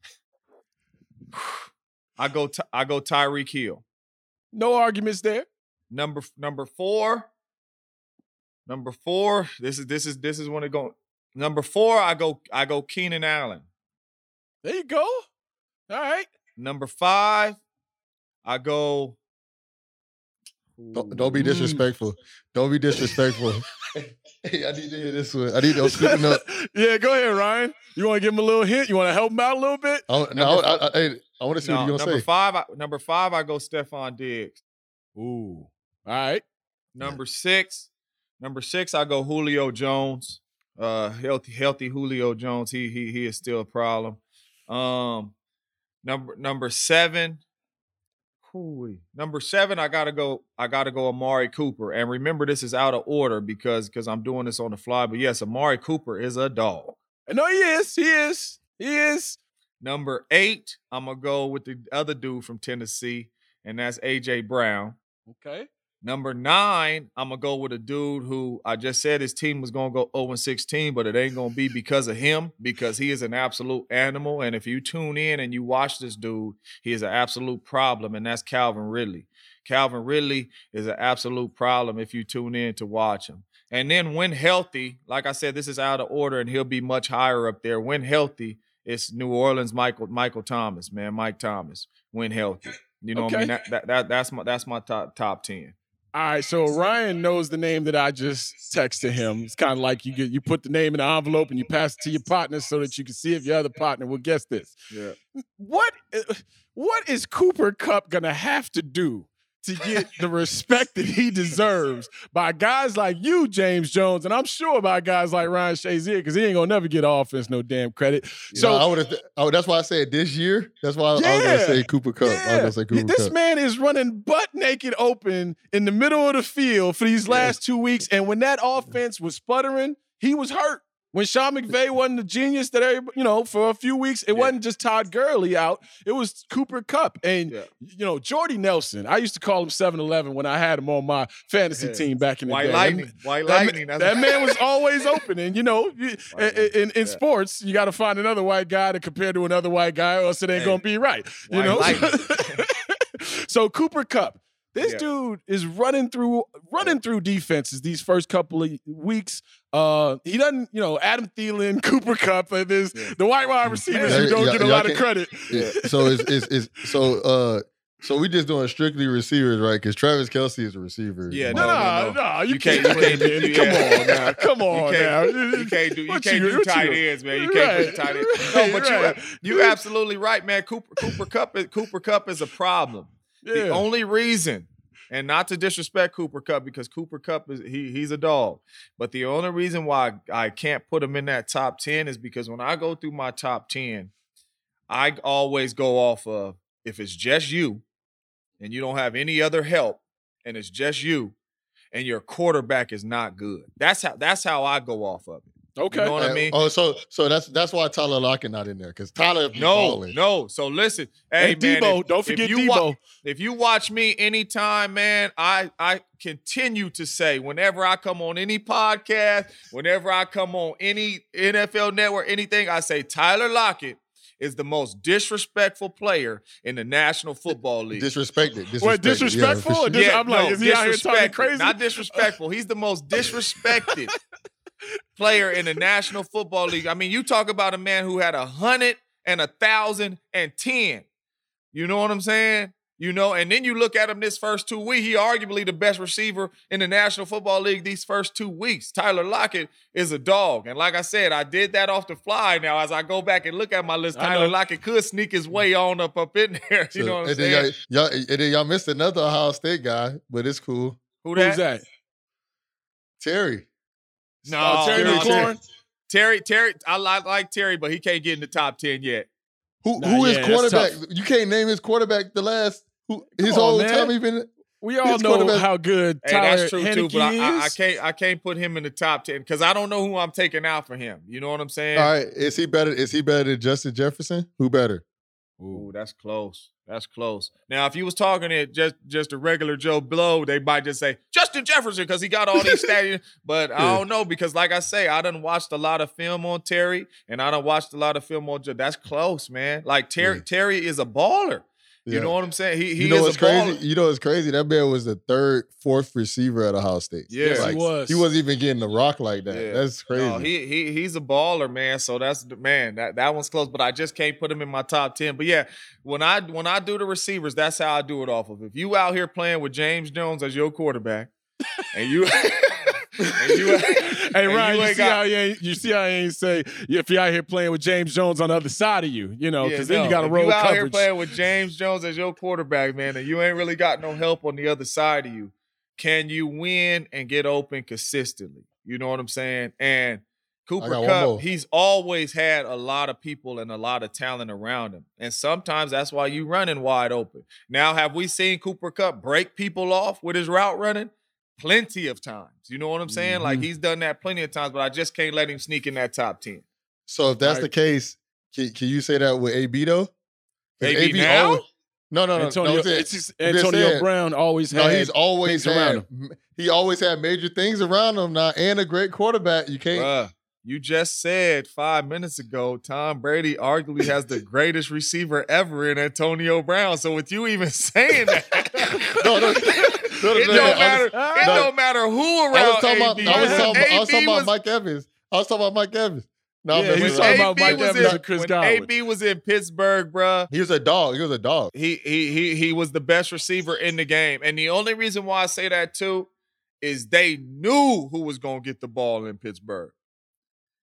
I go Ty- I go Tyreek Hill. No arguments there. Number number four, number four. This is this is this is when it go. Number four, I go I go Keenan Allen. There you go. All right. Number five, I go. Don't, don't be disrespectful. Don't be disrespectful. hey, I need to hear this one. I need to scooping up. yeah, go ahead, Ryan. You want to give him a little hint? You want to help him out a little bit? I, no, I, I, I, I want to see No, what you're number gonna say. five, I, number five, I go Stefon Diggs. Ooh. All right. Number six, number six, I go Julio Jones. Uh, healthy, healthy Julio Jones. He he he is still a problem. Um, number number seven. Hooey. Number seven, I gotta go. I gotta go Amari Cooper. And remember, this is out of order because because I'm doing this on the fly. But yes, Amari Cooper is a dog. No, he is. He is. He is. Number eight, I'm gonna go with the other dude from Tennessee, and that's AJ Brown. Okay. Number nine, I'm gonna go with a dude who I just said his team was gonna go 0 16, but it ain't gonna be because of him, because he is an absolute animal. And if you tune in and you watch this dude, he is an absolute problem, and that's Calvin Ridley. Calvin Ridley is an absolute problem if you tune in to watch him. And then when healthy, like I said, this is out of order, and he'll be much higher up there. When healthy, it's New Orleans Michael Michael Thomas, man, Mike Thomas. When healthy, you know what I mean. That, that, that that's my that's my top top ten. All right, so Ryan knows the name that I just texted him. It's kind of like you get you put the name in the envelope and you pass it to your partner so that you can see if your other partner will guess this. Yeah. What uh, what is Cooper Kupp gonna have to do to get the respect that he deserves by guys like you, James Jones, and I'm sure by guys like Ryan Shazier, because he ain't gonna never get offense no damn credit. You So know, I would have. Oh, that's why I said this year. That's why I, I was Yeah. gonna say Cooper Kupp. I was gonna say Cooper Kupp. this Kupp. man is running butt naked open in the middle of the field for these last two weeks. And when that offense was sputtering, he was hurt. When Sean McVay wasn't the genius that everybody, you know, for a few weeks, it Yeah. wasn't just Todd Gurley out, it was Cooper Kupp. And, Yeah. you know, Jordy Nelson, I used to call him 7 Eleven when I had him on my fantasy Yeah. team back in the White day. lightning. White That, lightning. that's that man was always open, and you know, you- in, in, in sports, you got to find another white guy to compare to another white guy, or else it ain't Hey. gonna be right. You White know. so Cooper Kupp, this Yeah. dude is running through running through defenses these first couple of weeks. Uh, he doesn't, you know, Adam Thielen, Cooper Kupp, and there's Yeah. the white wide receivers Yeah, who don't get a lot of credit. Yeah. So it's, it's, it's so uh So we just doing strictly receivers, right? Because Travis Kelce is a receiver. Yeah, No, no, no, no, no, you, You can't. can't- you can't do- Come yeah. on now, come on you can't, you can't do you What can't do what tight ends, man. You can't Right. put tight ends. No, but Right. you you absolutely right, man. Cooper Cooper Kupp is Cooper Kupp is a problem. The only reason, and not to disrespect Cooper Kupp because Cooper Kupp is he he's a dog, but the only reason why I can't put him in that top ten is because when I go through my top ten, I always go off of if it's just you, and you don't have any other help, and it's just you, and your quarterback is not good. That's how that's how I go off of it. Okay. You know what I mean? Oh, so so that's that's why Tyler Lockett not in there because Tyler No, balling. no. So listen, Hey, hey, man, Deebo, if- don't if forget you wa- Deebo. if you watch me anytime, man, I I continue to say whenever I come on any podcast, whenever I come on any NFL network, anything, I say Tyler Lockett is the most disrespectful player in the National Football League. Disrespected. disrespected. What, disrespectful Yeah, dis- sure. I'm like, is he out here talking crazy? Not disrespectful. He's the most disrespected player in the National Football League. I mean, you talk about a man who had a hundred and a thousand and ten. You know what I'm saying? You know, and then you look at him this first two weeks. He arguably the best receiver in the National Football League these first two weeks. Tyler Lockett is a dog. And like I said, I did that off the fly. Now, as I go back and look at my list, I Tyler know. Lockett could sneak his way on up up in there. You So- know what I'm and then saying? y'all, y'all, and then y'all missed another Ohio State guy, but it's cool. Who Who's that? Terry. No, Oh, Terry no, McLaurin? Terry, Terry, I like, like Terry, but he can't get in the top 10 yet. Who Nah, who is yeah, quarterback? You can't name his quarterback the last who his on, whole man. time he been. We all know quarterback- how good Hey, that's true too, Heinicke but I, I, I can't I can't put him in the top 10 because I don't know who I'm taking out for him. You know what I'm saying? All right, is he better? Is he better than Justin Jefferson? Who better? Ooh, that's close. That's close. Now, if you was talking to just just a regular Joe Blow, they might just say Justin Jefferson because he got all these stats. But I don't know because, like I say, I done watched a lot of film on Terry, and I done watched a lot of film on Joe. That's close, man. Like Terry, Yeah. Terry is a baller. You Yeah. know what I'm saying? He he you know is what's crazy? You know what's crazy? That man was the third, fourth receiver at Ohio State. Yeah. Yes, he was. He wasn't even getting the rock like that. Yeah. That's crazy. No, he he he's a baller, man. So that's man. That that one's close, but I just can't put him in my top ten. But yeah, when I when I do the receivers, that's how I do it off of. If you out here playing with James Jones as your quarterback, and you and you Hey Ryan, you, ain't see got- how he ain't, you see how he ain't say if you're out here playing with James Jones on the other side of you, you know, Yeah, because then no, you got to if roll you out here playing with James Jones as your quarterback, man, and you ain't really got no help on the other side of you. Can you win and get open consistently? You know what I'm saying? And Cooper Kupp, he's always had a lot of people and a lot of talent around him. And sometimes that's why you running wide open. Now, have we seen Cooper Kupp break people off with his route running? Plenty of times. You know what I'm saying? Like Mm-hmm. he's done that plenty of times, but I just can't let him sneak in that top 10. so if that's Right. the case, can, can you say that with AB though? 'Cause AB now? always- no, no, no. Antonio, no, I'm it's just Antonio saying- Brown always No, had. he's always things around had. He always had major things around him now, and a great quarterback. You can't. Bruh, you just said five minutes ago Tom Brady arguably has the greatest receiver ever in Antonio Brown. So with you even saying that, No, no, no, no, it no, no, don't I was- matter. It no. don't matter who around. I was talking about. I was talking about, I was AB talking about was- Mike Evans. I was talking about Mike Evans. No, Yeah, man, he was talking about Mike Evans in- and Chris when Godwin. AB was in Pittsburgh, bruh. he was a dog. He was a dog. He he he he was the best receiver in the game. And the only reason why I say that too is they knew who was gonna get the ball in Pittsburgh.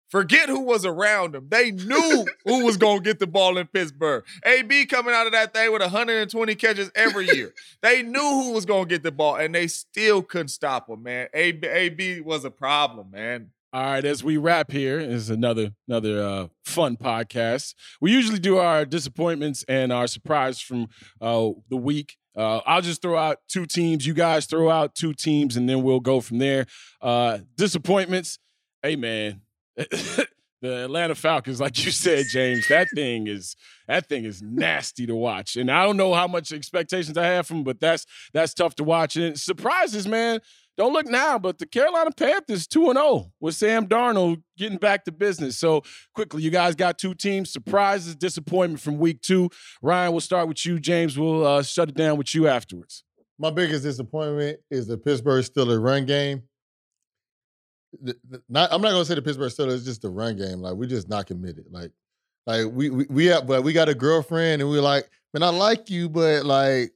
Forget who was around him. They knew who was gonna get the ball in Pittsburgh. AB coming out of that thing with 120 catches every year. They knew who was gonna get the ball, and they still couldn't stop him, man. AB, AB was a problem, man. All right, as we wrap here is another another uh, fun podcast. We usually do our disappointments and our surprise from uh, the week. Uh, I'll just throw out two teams. You guys throw out two teams, and then we'll go from there. Uh, disappointments. Hey man, the Atlanta Falcons, like you said, James, that thing is that thing is nasty to watch. And I don't know how much expectations I have from, but that's that's tough to watch. And surprises, man. Don't look now, but the Carolina Panthers 2 0 with Sam Darnold getting back to business. So, quickly, you guys got two teams. Surprises, disappointment from week two. Ryan, we'll start with you. James, we'll uh, shut it down with you afterwards. My biggest disappointment is the Pittsburgh Steelers run game. The- the- not, I'm not gonna say the Pittsburgh Steelers it's just the run game. Like we're just not committed. Like, like we we, we have, but we got a girlfriend and we're like, man, I like you, but like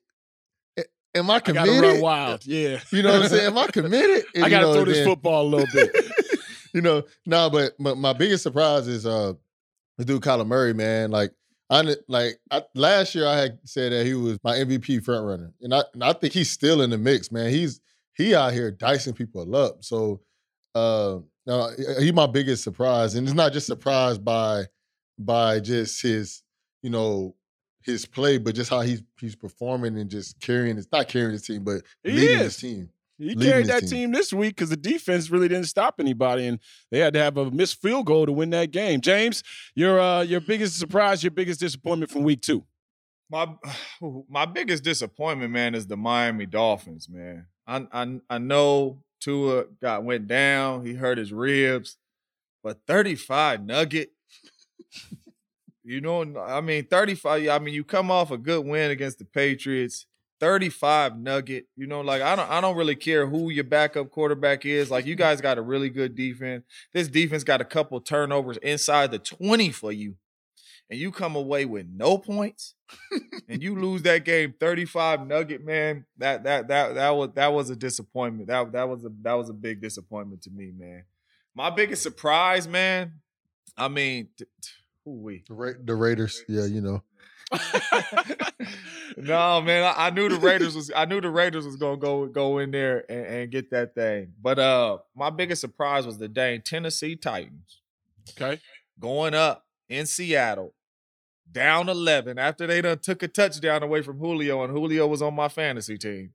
am I I committed? gotta run wild. Yeah. You know what I'm saying? Am I committed? And, I gotta know, throw this then- football a little bit. you know, no, but, but my biggest surprise is uh the dude Kyler Murray, man. Like I like I, last year I had said that he was my MVP front runner, and I and I think he's still in the mix, man. He's he out here dicing people up. So uh no, he my biggest surprise, and it's not just surprised by by just his you know his play, but just how he's he's performing and just carrying. It's not carrying his team, but He leading is. his team. He carried that team. team this week because the defense really didn't stop anybody, and they had to have a missed field goal to win that game. James, your uh, your biggest surprise, your biggest disappointment from week two. My my biggest disappointment, man, is the Miami Dolphins, man. I I, I know Tua got went down, he hurt his ribs, but 35 nugget. you know, I mean, 35. I mean, you come off a good win against the Patriots. 35 nugget. You know, like I don't I don't really care who your backup quarterback is. Like you guys got a really good defense. This defense got a couple turnovers inside the 20 for you. And you come away with no points and you lose that game 35 nugget, man. That that that that was that was a disappointment. That that was a that was a big disappointment to me, man. My biggest surprise, man. I mean, t- t- who we? The, Ra- the Raiders, yeah, you know. no, man, I, I knew the Raiders was I knew the Raiders was gonna go go in there and, and get that thing. But uh my biggest surprise was the dang Tennessee Titans Okay. going up in Seattle, down 11 after they done took a touchdown away from Julio, and Julio was on my fantasy team.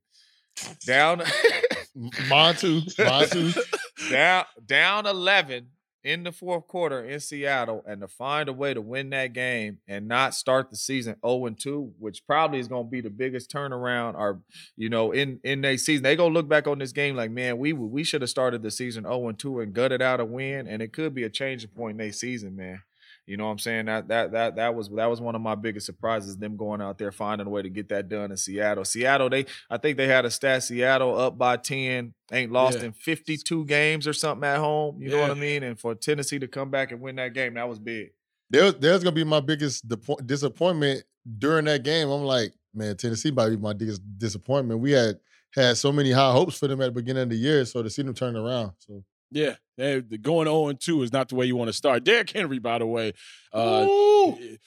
Down Montu, Montu. down down 11 in the fourth quarter in Seattle and to find a way to win that game and not start the season 0 2, which probably is going to be the biggest turnaround or you know in in their season. They going to look back on this game like, man, we we should have started the season 0 2 and gutted out a win and it could be a changing point in their season, man. You know what I'm saying? That that that that was that was one of my biggest surprises. Them going out there finding a way to get that done in Seattle. Seattle, they I think they had a stat. Seattle up by ten, ain't lost Yeah. in 52 games or something at home. You know what I mean? And for Tennessee to come back and win that game, that was big. There, there's gonna be my biggest disappointment during that game. I'm like, man, Tennessee might be my biggest disappointment. We had had so many high hopes for them at the beginning of the year, so to see them turn around. So Yeah, they- the going 0 and 2 is not the way you want to start. Derrick Henry, by the way, uh,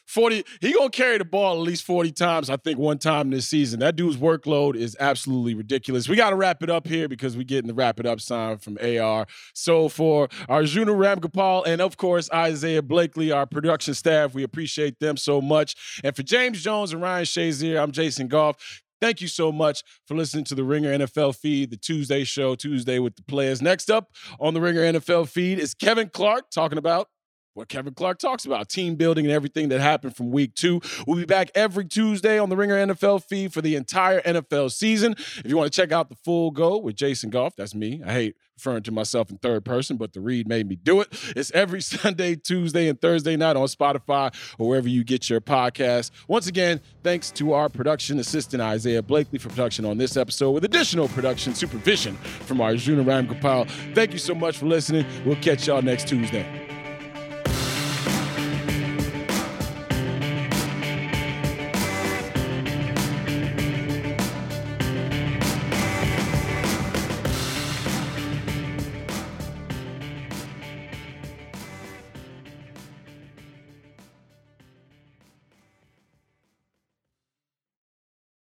40, he going to carry the ball at least 40 times, I think, one time this season. That dude's workload is absolutely ridiculous. We got to wrap it up here because we're getting the wrap it up sign from AR. So for Arjuna Ramgopal and, of course, Isaiah Blakely, our production staff, we appreciate them so much. And for James Jones and Ryan Shazier, I'm Jason Goff. Thank you so much for listening to the Ringer NFL feed, the Tuesday show, Tuesday with the players. Next up on the Ringer NFL feed is Kevin Clark talking about what Kevin Clark talks about team building and everything that happened from week two. We'll be back every Tuesday on the Ringer NFL feed for the entire NFL season. If you want to check out the full go with Jason Goff, that's me. I hate referring to myself in third person, but the read made me do it. It's every Sunday, Tuesday, and Thursday night on Spotify or wherever you get your podcast. Once again, thanks to our production assistant, Isaiah Blakely, for production on this episode with additional production supervision from our Arjuna Ramgopal. Thank you so much for listening. We'll catch y'all next Tuesday.